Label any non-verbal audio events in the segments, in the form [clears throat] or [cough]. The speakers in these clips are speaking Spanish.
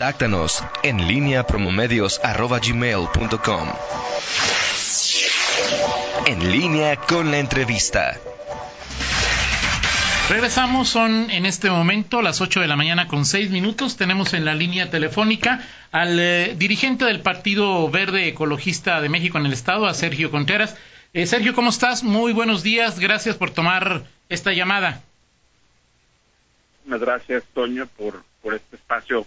Contáctanos en línea promomedios.com. En línea con la entrevista. Regresamos, son en este momento las 8 de la mañana con 6 minutos. Tenemos en la línea telefónica al eh, dirigente del Partido Verde Ecologista de México en el Estado, a Sergio Contreras. Eh, Sergio, ¿cómo estás? Muy buenos días. Gracias por tomar esta llamada. Muchas gracias, Toño, por, por este espacio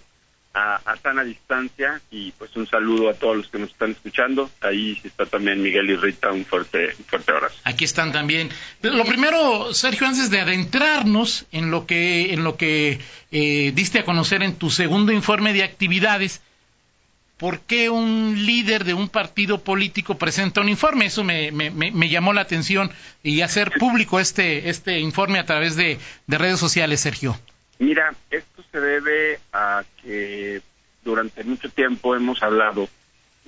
a, a sana distancia y pues un saludo a todos los que nos están escuchando. Ahí está también Miguel y Rita, un fuerte, un fuerte abrazo. Aquí están también. Lo primero, Sergio, antes de adentrarnos en lo que, en lo que eh, diste a conocer en tu segundo informe de actividades, ¿por qué un líder de un partido político presenta un informe? Eso me, me, me llamó la atención y hacer público este, este informe a través de, de redes sociales, Sergio. Mira, esto se debe a que durante mucho tiempo hemos hablado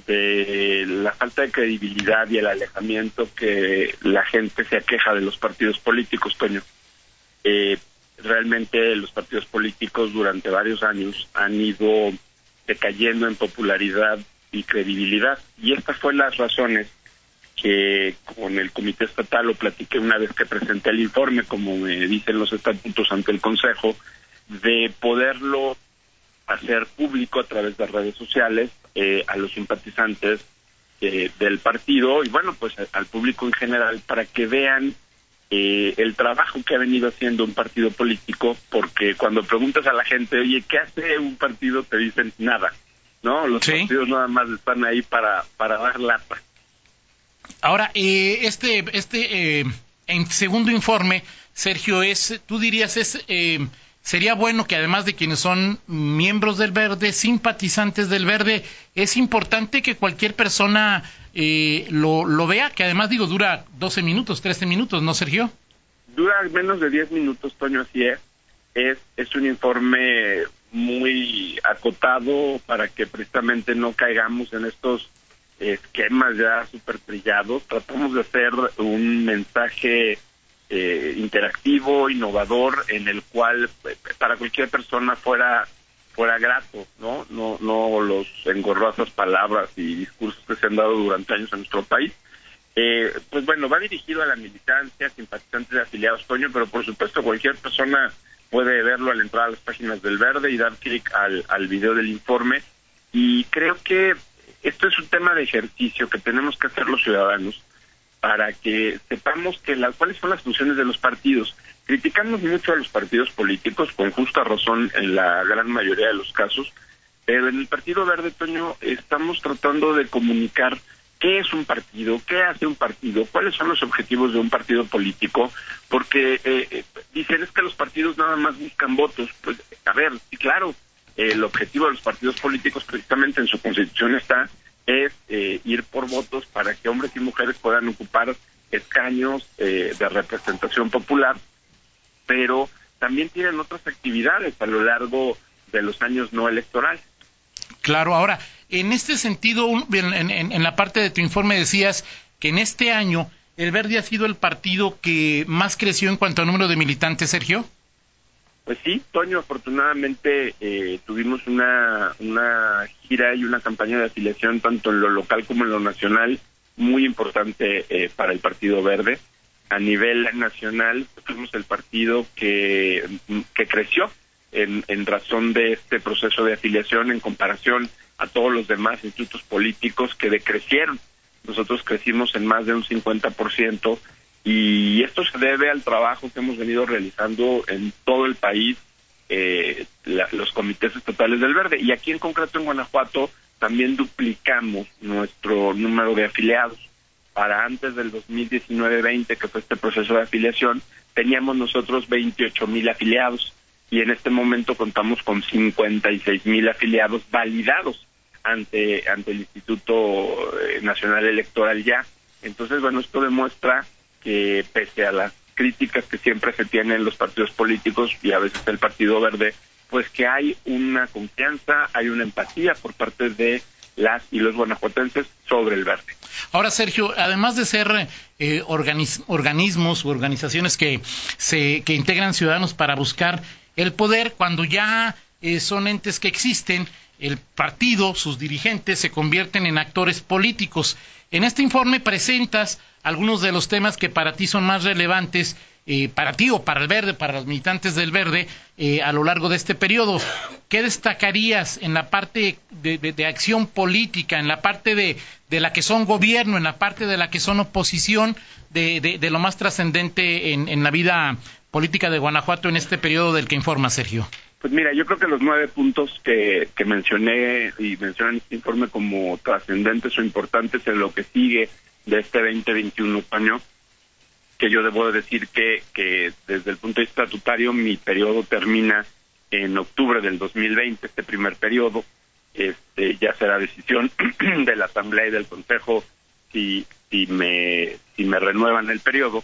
de la falta de credibilidad y el alejamiento que la gente se aqueja de los partidos políticos, Toño. Eh, realmente los partidos políticos durante varios años han ido decayendo en popularidad y credibilidad. Y estas fueron las razones que con el Comité Estatal lo platiqué una vez que presenté el informe, como me dicen los estatutos ante el Consejo, de poderlo hacer público a través de redes sociales eh, a los simpatizantes eh, del partido y bueno, pues al público en general para que vean eh, el trabajo que ha venido haciendo un partido político, porque cuando preguntas a la gente, oye, ¿qué hace un partido? Te dicen nada, ¿no? Los partidos nada más están ahí para, para dar lata. Ahora, eh, este, este eh, en segundo informe, Sergio, es, tú dirías, es, eh, sería bueno que además de quienes son miembros del Verde, simpatizantes del Verde, es importante que cualquier persona eh, lo, lo vea, que además digo, dura 12 minutos, 13 minutos, ¿no, Sergio? Dura menos de 10 minutos, Toño, así es. Es, es un informe muy acotado para que precisamente no caigamos en estos esquemas ya súper trillados. Tratamos de hacer un mensaje eh, interactivo, innovador, en el cual eh, para cualquier persona fuera fuera grato, ¿no? No no los engorrosas palabras y discursos que se han dado durante años en nuestro país. Eh, pues bueno, va dirigido a la militancia, simpatizantes de afiliados, Toño, pero por supuesto cualquier persona puede verlo al entrar a las páginas del Verde y dar clic al, al video del informe. Y creo que esto es un tema de ejercicio que tenemos que hacer los ciudadanos para que sepamos que las cuáles son las funciones de los partidos. Criticamos mucho a los partidos políticos, con justa razón en la gran mayoría de los casos, pero en el Partido Verde, Toño, estamos tratando de comunicar qué es un partido, qué hace un partido, cuáles son los objetivos de un partido político, porque eh, dicen es que los partidos nada más buscan votos. Pues, a ver, sí, claro, el objetivo de los partidos políticos precisamente en su constitución está es eh, ir por votos para que hombres y mujeres puedan ocupar escaños eh, de representación popular, pero también tienen otras actividades a lo largo de los años no electorales. Claro, ahora, en este sentido, en, en, en la parte de tu informe decías que en este año el Verde ha sido el partido que más creció en cuanto a número de militantes, Sergio. Pues sí, Toño, afortunadamente eh, tuvimos una, una gira y una campaña de afiliación tanto en lo local como en lo nacional muy importante eh, para el Partido Verde. A nivel nacional fuimos el partido que, que creció en, en razón de este proceso de afiliación en comparación a todos los demás institutos políticos que decrecieron. Nosotros crecimos en más de un 50% y esto se debe al trabajo que hemos venido realizando en todo el país eh, la, los comités estatales del verde. Y aquí en concreto en Guanajuato también duplicamos nuestro número de afiliados. Para antes del 2019-20 que fue este proceso de afiliación teníamos nosotros 28 mil afiliados. Y en este momento contamos con 56 mil afiliados validados ante ante el Instituto eh, Nacional Electoral ya. Entonces bueno esto demuestra que pese a las críticas que siempre se tienen los partidos políticos y a veces el Partido Verde, pues que hay una confianza, hay una empatía por parte de las y los guanajuatenses sobre el verde. Ahora, Sergio, además de ser eh, organismos u organizaciones que, se, que integran ciudadanos para buscar el poder, cuando ya eh, son entes que existen, el partido, sus dirigentes se convierten en actores políticos. En este informe presentas algunos de los temas que para ti son más relevantes, eh, para ti o para el verde, para los militantes del verde, eh, a lo largo de este periodo. ¿Qué destacarías en la parte de, acción política, en la parte de, la que son gobierno, en la parte de la que son oposición, de, lo más trascendente en, en la vida política de Guanajuato en este periodo del que informa Sergio? Pues mira, yo creo que los nueve puntos que, que mencioné y mencionan este informe como trascendentes o importantes en lo que sigue de este 2021 año, que yo debo decir que, que desde el punto de vista estatutario mi periodo termina en octubre del 2020, este primer periodo, este, ya será decisión [clears throat] de la Asamblea y del Consejo si, si, me, si me renuevan el periodo.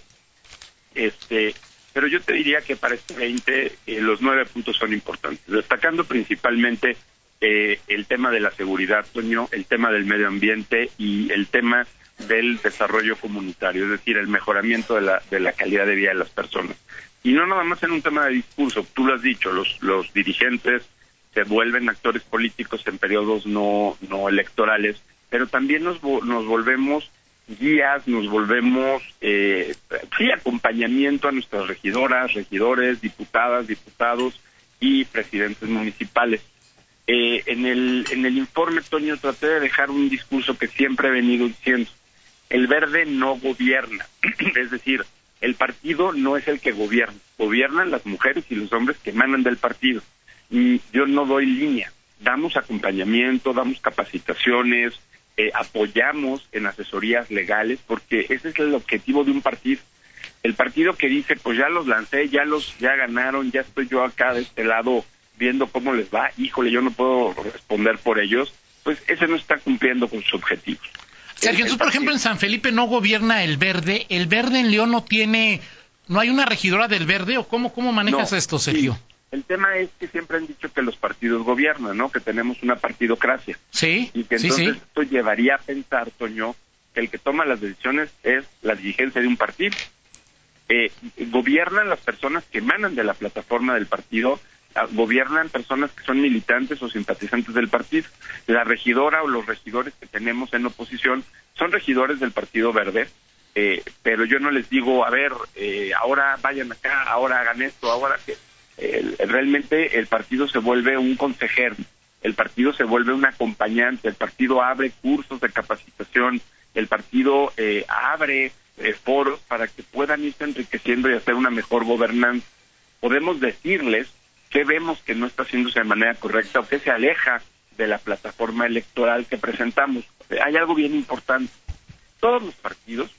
Este, pero yo te diría que para este 20 eh, los nueve puntos son importantes, destacando principalmente eh, el tema de la seguridad, Toño, el tema del medio ambiente y el tema del desarrollo comunitario, es decir, el mejoramiento de la, de la calidad de vida de las personas. Y no nada más en un tema de discurso, tú lo has dicho, los, los dirigentes se vuelven actores políticos en periodos no, no electorales, pero también nos, nos volvemos guías, nos volvemos, eh, sí, acompañamiento a nuestras regidoras, regidores, diputadas, diputados y presidentes municipales. Eh, en, el, en el informe, Toño, traté de dejar un discurso que siempre he venido diciendo. El verde no gobierna, [clears throat] es decir, el partido no es el que gobierna, gobiernan las mujeres y los hombres que emanan del partido. Y yo no doy línea, damos acompañamiento, damos capacitaciones, eh, apoyamos en asesorías legales, porque ese es el objetivo de un partido. El partido que dice, pues ya los lancé, ya los, ya ganaron, ya estoy yo acá de este lado viendo cómo les va, híjole, yo no puedo responder por ellos, pues ese no está cumpliendo con sus objetivos. Sergio, por ejemplo, en San Felipe no gobierna el verde, el verde en León no tiene, no hay una regidora del verde, o cómo, cómo manejas esto, Sergio? El tema es que siempre han dicho que los partidos gobiernan, ¿no? Que tenemos una partidocracia. Sí. Y que entonces esto llevaría a pensar, Toño, que el que toma las decisiones es la dirigencia de un partido. Eh, gobiernan las personas que emanan de la plataforma del partido, gobiernan personas que son militantes o simpatizantes del partido. La regidora o los regidores que tenemos en oposición son regidores del Partido Verde, eh, pero yo no les digo, a ver, eh, ahora vayan acá, ahora hagan esto, ahora que realmente el partido se vuelve un consejero, el partido se vuelve un acompañante, el partido abre cursos de capacitación, el partido eh, abre eh, foros para que puedan irse enriqueciendo y hacer una mejor gobernanza. Podemos decirles qué vemos que no está haciéndose de manera correcta o qué se aleja de la plataforma electoral que presentamos. Hay algo bien importante. Todos los partidos,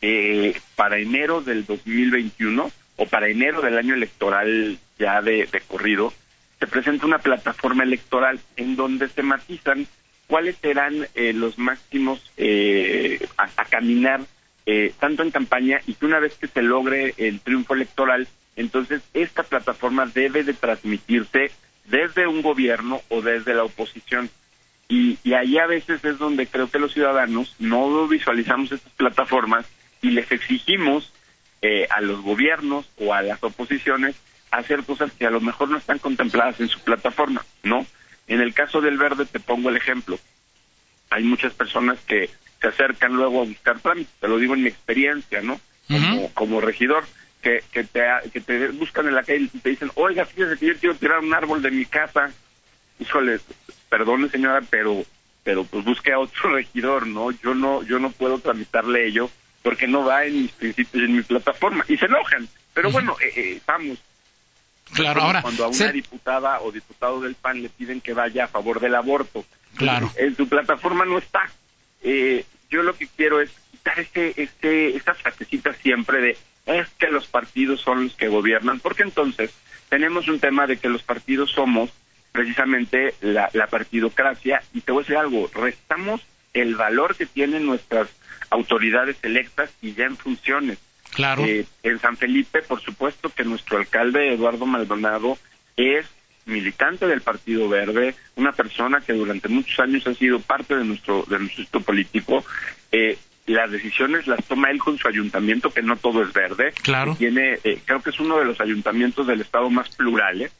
eh, para enero del 2021, o para enero del año electoral ya de, corrido, se presenta una plataforma electoral en donde se matizan cuáles serán eh, los máximos eh, a, caminar eh, tanto en campaña y que una vez que se logre el triunfo electoral, entonces esta plataforma debe de transmitirse desde un gobierno o desde la oposición. Y, y ahí a veces es donde creo que los ciudadanos no visualizamos estas plataformas y les exigimos eh, a los gobiernos o a las oposiciones hacer cosas que a lo mejor no están contempladas en su plataforma, ¿no? En el caso del verde te pongo el ejemplo. Hay muchas personas que se acercan luego a buscar trámites, te lo digo en mi experiencia, ¿no? Como, como regidor, que, que, te, que te buscan en la calle y te dicen, oiga, fíjese que yo quiero tirar un árbol de mi casa. Híjole, perdone señora, pero pero pues busque a otro [laughs] regidor, ¿no? Yo no yo no puedo tramitarle ello porque no va en mis principios, en mi plataforma. Y se enojan. Pero bueno, eh, eh, vamos. Claro, ahora. Cuando a una diputada o diputado del PAN le piden que vaya a favor del aborto. Claro. En su plataforma no está. Eh, yo lo que quiero es quitar este, este, esta frasecita siempre de es que los partidos son los que gobiernan, porque entonces tenemos un tema de que los partidos somos precisamente la, la partidocracia y te voy a decir algo, restamos el valor que tienen nuestras autoridades electas y ya en funciones. Claro. Eh, en San Felipe, por supuesto que nuestro alcalde Eduardo Maldonado es militante del Partido Verde, una persona que durante muchos años ha sido parte de nuestro de nuestro sistema político. Eh, las decisiones las toma él con su ayuntamiento, que no todo es verde. Claro. Tiene, eh, creo que es uno de los ayuntamientos del estado más plurales.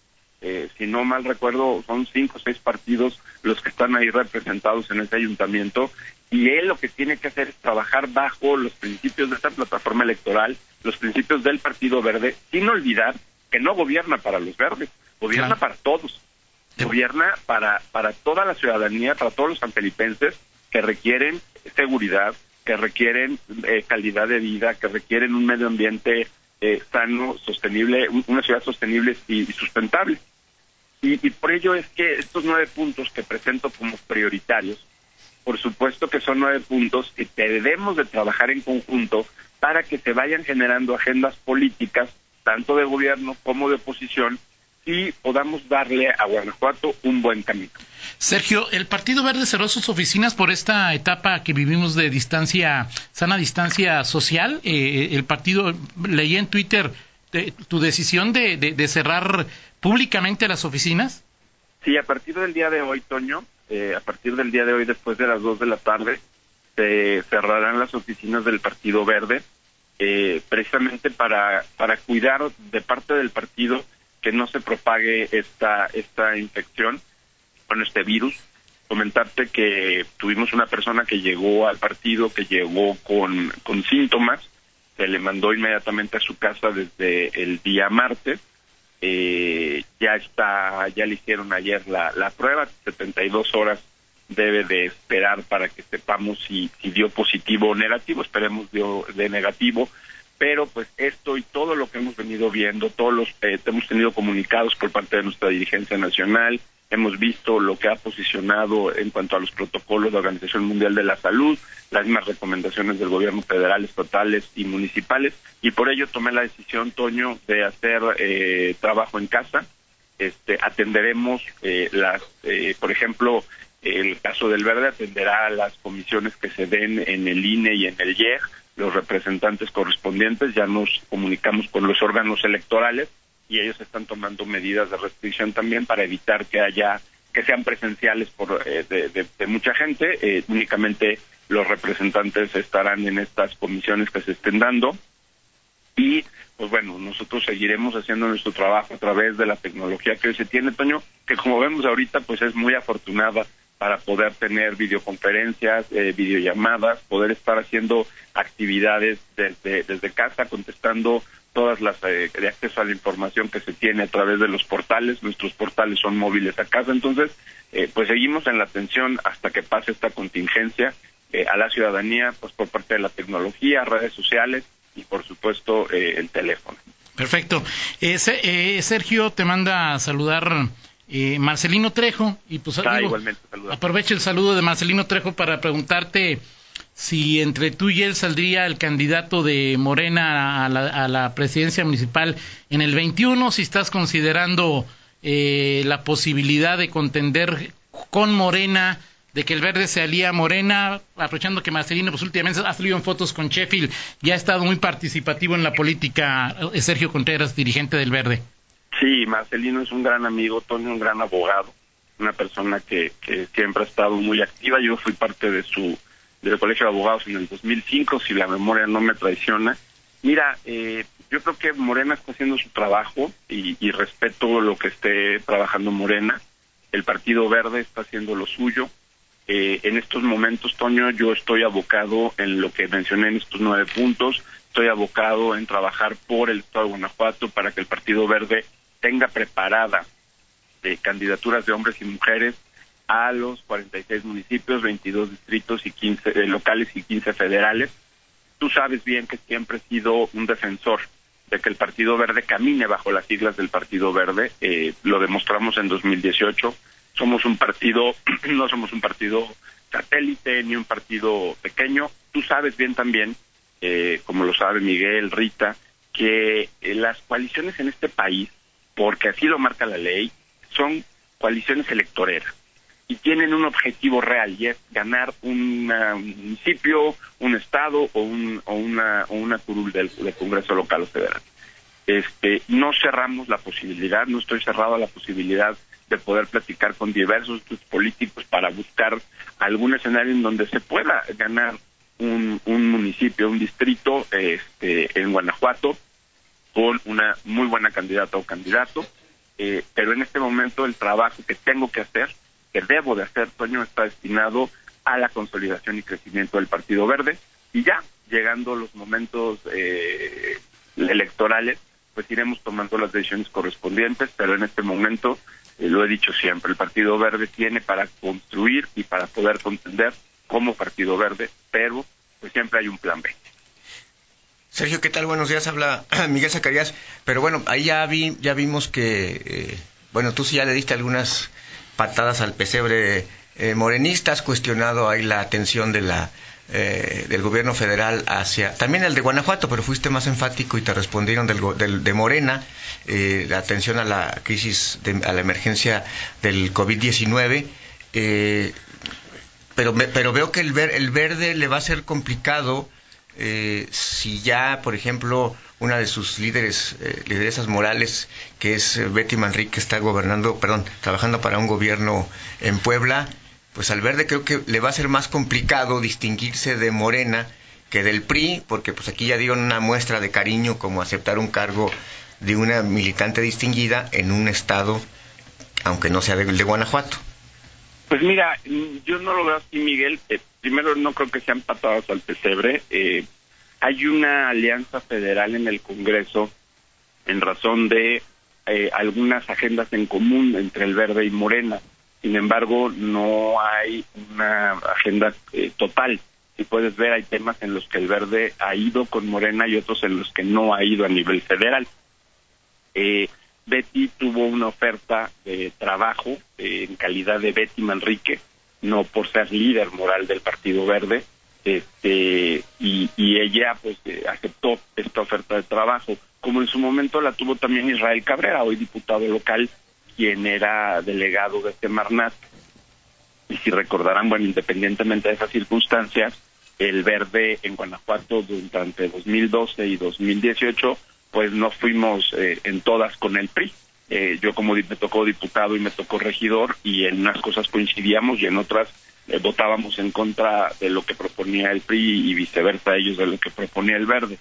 eh, si no mal recuerdo, son cinco o seis partidos los que están ahí representados en ese ayuntamiento y él lo que tiene que hacer es trabajar bajo los principios de esta plataforma electoral, los principios del Partido Verde, sin olvidar que no gobierna para los verdes, gobierna para todos, gobierna para, para toda la ciudadanía, para todos los sanfelipenses que requieren seguridad, que requieren eh, calidad de vida, que requieren un medio ambiente eh, sano, sostenible, una ciudad sostenible y, sustentable. Y, por ello es que estos nueve puntos que presento como prioritarios, por supuesto que son nueve puntos que debemos de trabajar en conjunto para que se vayan generando agendas políticas, tanto de gobierno como de oposición, y podamos darle a Guanajuato un buen camino. Sergio, el Partido Verde cerró sus oficinas por esta etapa que vivimos de distancia, sana distancia social. Eh, el partido, leí en Twitter tu decisión de, cerrar públicamente las oficinas. Sí, a partir del día de hoy, Toño, eh, a partir del día de hoy, después de las dos de la tarde, se cerrarán las oficinas del Partido Verde, eh, precisamente para, para cuidar de parte del partido que no se propague esta, esta infección con este virus. Comentarte que tuvimos una persona que llegó al partido, que llegó con, con síntomas, se le mandó inmediatamente a su casa desde el día martes. Eh, ya está, ya le hicieron ayer la, la prueba, 72 horas debe de esperar para que sepamos si, si dio positivo o negativo, esperemos dio de negativo, pero pues esto y todo lo que hemos venido viendo, todos los eh, hemos tenido comunicados por parte de nuestra dirigencia nacional, hemos visto lo que ha posicionado en cuanto a los protocolos de la Organización Mundial de la Salud, las mismas recomendaciones del gobierno federal, estatales y municipales, y por ello tomé la decisión, Toño, de hacer eh, trabajo en casa. Este, atenderemos eh, las, por ejemplo, el caso del verde atenderá a las comisiones que se den en el INE y en el IEG, los representantes correspondientes, ya nos comunicamos con los órganos electorales y ellos están tomando medidas de restricción también para evitar que haya que sean presenciales por eh, de, mucha gente eh, únicamente los representantes estarán en estas comisiones que se estén dando y pues bueno nosotros seguiremos haciendo nuestro trabajo a través de la tecnología que se tiene Toño que como vemos ahorita pues es muy afortunada para poder tener videoconferencias, eh, videollamadas, poder estar haciendo actividades desde, desde casa, contestando todas las eh, de acceso a la información que se tiene a través de los portales. Nuestros portales son móviles a casa, entonces, eh, pues seguimos en la atención hasta que pase esta contingencia eh, a la ciudadanía, pues por parte de la tecnología, redes sociales y, por supuesto, el teléfono. Perfecto. Sergio te manda a saludar eh, Marcelino Trejo, y pues ah, aprovecho el saludo de Marcelino Trejo para preguntarte si entre tú y él saldría el candidato de Morena a la, presidencia municipal en el 21, si estás considerando eh, la posibilidad de contender con Morena, de que el verde se alía a Morena, aprovechando que Marcelino pues últimamente ha salido en fotos con Sheffield y ha estado muy participativo en la política, eh, Sergio Contreras, dirigente del verde. Sí, Marcelino es un gran amigo, Tony un gran abogado, una persona que, siempre ha estado muy activa. Yo fui parte de su del Colegio de Abogados en el 2005, si la memoria no me traiciona. Mira, eh, yo creo que Morena está haciendo su trabajo y respeto lo que esté trabajando Morena. El Partido Verde está haciendo lo suyo. Eh, en estos momentos, Toño, yo estoy abocado en lo que mencioné en estos nueve puntos. Estoy abocado en trabajar por el Estado de Guanajuato para que el Partido Verde tenga preparada candidaturas de hombres y mujeres a los 46 municipios, 22 distritos y 15 eh, locales y 15 federales. Tú sabes bien que siempre he sido un defensor de que el Partido Verde camine bajo las siglas del Partido Verde. Eh, lo demostramos en 2018. Somos un partido, [clears throat] no somos un partido satélite ni un partido pequeño. Tú sabes bien también, como lo sabe Miguel, Rita, que las coaliciones en este país porque así lo marca la ley, son coaliciones electoreras y tienen un objetivo real y es ganar un municipio, un estado o, un, o una, o una curul del, Congreso local o federal. Este, no cerramos la posibilidad, no estoy cerrado a la posibilidad de poder platicar con diversos políticos para buscar algún escenario en donde se pueda ganar un, un municipio, un distrito este, en Guanajuato con una muy buena candidata o candidato. eh, pero en este momento el trabajo que tengo que hacer, que debo de hacer, Toño, está destinado a la consolidación y crecimiento del Partido Verde y ya llegando los momentos eh, electorales, pues iremos tomando las decisiones correspondientes, pero en este momento, eh, lo he dicho siempre, el Partido Verde tiene para construir y para poder contender como Partido Verde, pero pues siempre hay un plan B. Sergio, ¿qué tal? Buenos días, habla [clears throat] Miguel Zacarías. Pero bueno, ahí ya vi, ya vimos que, eh, bueno, tú sí ya le diste algunas patadas al pesebre eh, morenista, has cuestionado ahí la atención de la eh, del gobierno federal hacia, también el de Guanajuato, pero fuiste más enfático y te respondieron del, de Morena, eh, la atención a la crisis, a la emergencia del COVID-19. Eh, pero, pero veo que el, el verde le va a ser complicado eh, si ya, por ejemplo, una de sus líderes, eh, lideresas morales, que es Betty Manrique, está gobernando, perdón, trabajando para un gobierno en Puebla, pues al verde creo que le va a ser más complicado distinguirse de Morena que del PRI, porque pues aquí ya dieron una muestra de cariño como aceptar un cargo de una militante distinguida en un estado, aunque no sea de Guanajuato. Pues mira, yo no lo veo así, Miguel. Eh, primero, no creo que sean patadas al pesebre. Eh, hay una alianza federal en el Congreso en razón de eh, algunas agendas en común entre el Verde y Morena. Sin embargo, no hay una agenda total. Si puedes ver, hay temas en los que el Verde ha ido con Morena y otros en los que no ha ido a nivel federal. Eh, Betty tuvo una oferta de trabajo eh, en calidad de Betty Manrique, no por ser líder moral del Partido Verde, este, y, ella pues eh, aceptó esta oferta de trabajo, como en su momento la tuvo también Israel Cabrera, hoy diputado local, quien era delegado de Semarnat. Y si recordarán, bueno, independientemente de esas circunstancias, el Verde en Guanajuato durante 2012 y 2018 pues no fuimos eh, en todas con el PRI. Eh, yo como me tocó diputado y me tocó regidor y en unas cosas coincidíamos y en otras eh, votábamos en contra de lo que proponía el PRI y viceversa ellos de lo que proponía el Verde.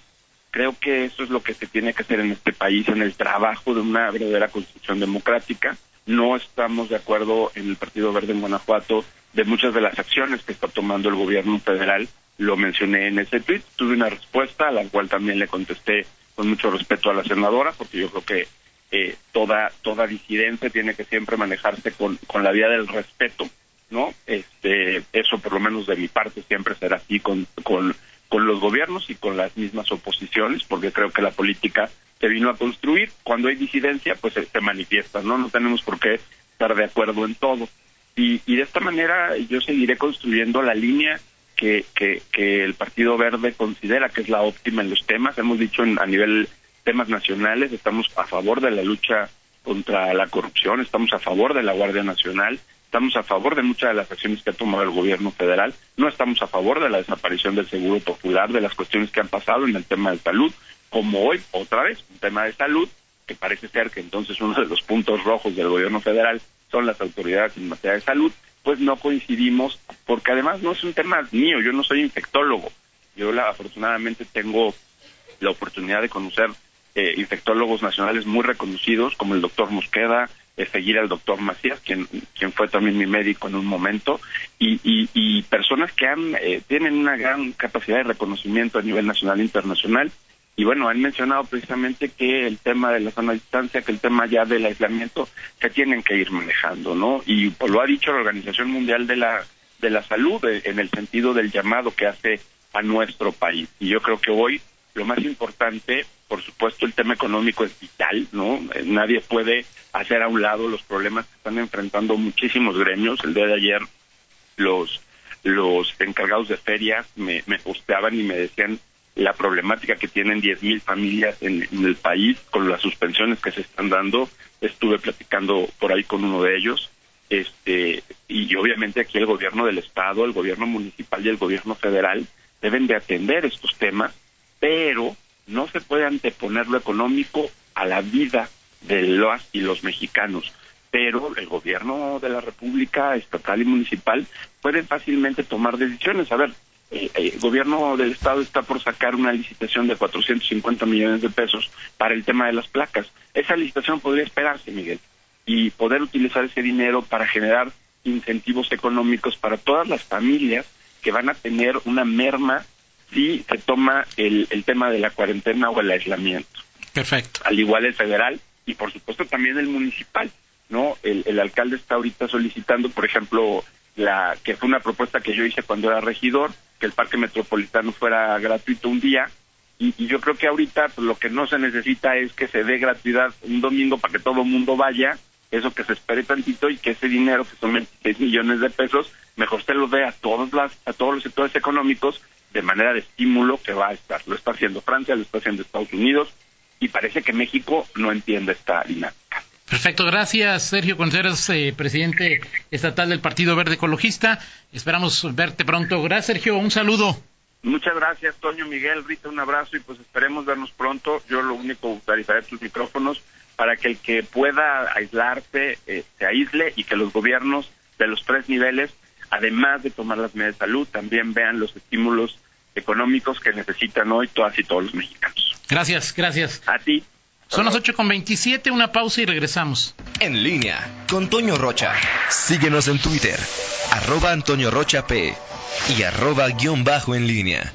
Creo que eso es lo que se tiene que hacer en este país en el trabajo de una verdadera construcción democrática. No estamos de acuerdo en el Partido Verde en Guanajuato de muchas de las acciones que está tomando el gobierno federal. Lo mencioné en ese tweet, tuve una respuesta a la cual también le contesté con mucho respeto a la senadora, porque yo creo que eh, toda toda disidencia tiene que siempre manejarse con, con la vía del respeto, ¿no? Este, eso por lo menos de mi parte siempre será así con, con, con los gobiernos y con las mismas oposiciones, porque creo que la política se vino a construir. Cuando hay disidencia, pues se, manifiesta, ¿no? No tenemos por qué estar de acuerdo en todo. Y, de esta manera yo seguiré construyendo la línea que, que, el Partido Verde considera que es la óptima en los temas. Hemos dicho a nivel temas nacionales, estamos a favor de la lucha contra la corrupción, estamos a favor de la Guardia Nacional, estamos a favor de muchas de las acciones que ha tomado el gobierno federal, no estamos a favor de la desaparición del seguro popular, de las cuestiones que han pasado en el tema de salud, como hoy, otra vez, un tema de salud, que parece ser que entonces uno de los puntos rojos del gobierno federal son las autoridades en materia de salud, pues no coincidimos, porque además no es un tema mío, yo no soy infectólogo, yo la, afortunadamente tengo la oportunidad de conocer eh, infectólogos nacionales muy reconocidos, como el doctor Mosqueda, seguir al doctor Macías, quien, quien fue también mi médico en un momento, y, y, personas que han, eh, tienen una gran capacidad de reconocimiento a nivel nacional e internacional, y bueno, han mencionado precisamente que el tema de la zona de distancia, que el tema ya del aislamiento, se tienen que ir manejando, ¿no? Y pues, lo ha dicho la Organización Mundial de la, de la Salud eh, en el sentido del llamado que hace a nuestro país. Y yo creo que hoy lo más importante, por supuesto, el tema económico es vital, ¿no? Eh, nadie puede hacer a un lado los problemas que están enfrentando muchísimos gremios. El día de ayer los los encargados de ferias me, me posteaban y me decían la problemática que tienen 10.000 familias en, el país con las suspensiones que se están dando. Estuve platicando por ahí con uno de ellos. Este, y obviamente aquí el gobierno del Estado, el gobierno municipal y el gobierno federal deben de atender estos temas, pero no se puede anteponer lo económico a la vida de los y los mexicanos. Pero el gobierno de la República estatal y municipal pueden fácilmente tomar decisiones. A ver, eh, eh, el gobierno del estado está por sacar una licitación de 450 millones de pesos para el tema de las placas. Esa licitación podría esperarse, Miguel, y poder utilizar ese dinero para generar incentivos económicos para todas las familias que van a tener una merma si se toma el, el tema de la cuarentena o el aislamiento. Perfecto. Al igual el federal y por supuesto también el municipal, ¿no? El, el alcalde está ahorita solicitando, por ejemplo, la que fue una propuesta que yo hice cuando era regidor, que el parque metropolitano fuera gratuito un día, y, y yo creo que ahorita pues, lo que no se necesita es que se dé gratuidad un domingo para que todo el mundo vaya, eso que se espere tantito y que ese dinero, que son 26 millones de pesos, mejor se lo dé a todos, las, a todos los sectores económicos de manera de estímulo que va a estar. Lo está haciendo Francia, lo está haciendo Estados Unidos, y parece que México no entiende esta dinámica. Perfecto, gracias Sergio Contreras, eh, presidente estatal del Partido Verde Ecologista. Esperamos verte pronto. Gracias Sergio, un saludo. Muchas gracias, Toño Miguel, Rita, un abrazo y pues esperemos vernos pronto. Yo lo único utilizaría tus micrófonos para que el que pueda aislarse eh, se aísle y que los gobiernos de los tres niveles, además de tomar las medidas de salud, también vean los estímulos económicos que necesitan hoy todas y todos los mexicanos. Gracias, gracias. A ti. Son las 8 con 27, una pausa y regresamos. En línea con Toño Rocha. Síguenos en Twitter, arroba Antonio Rocha P y arroba guion bajo en línea.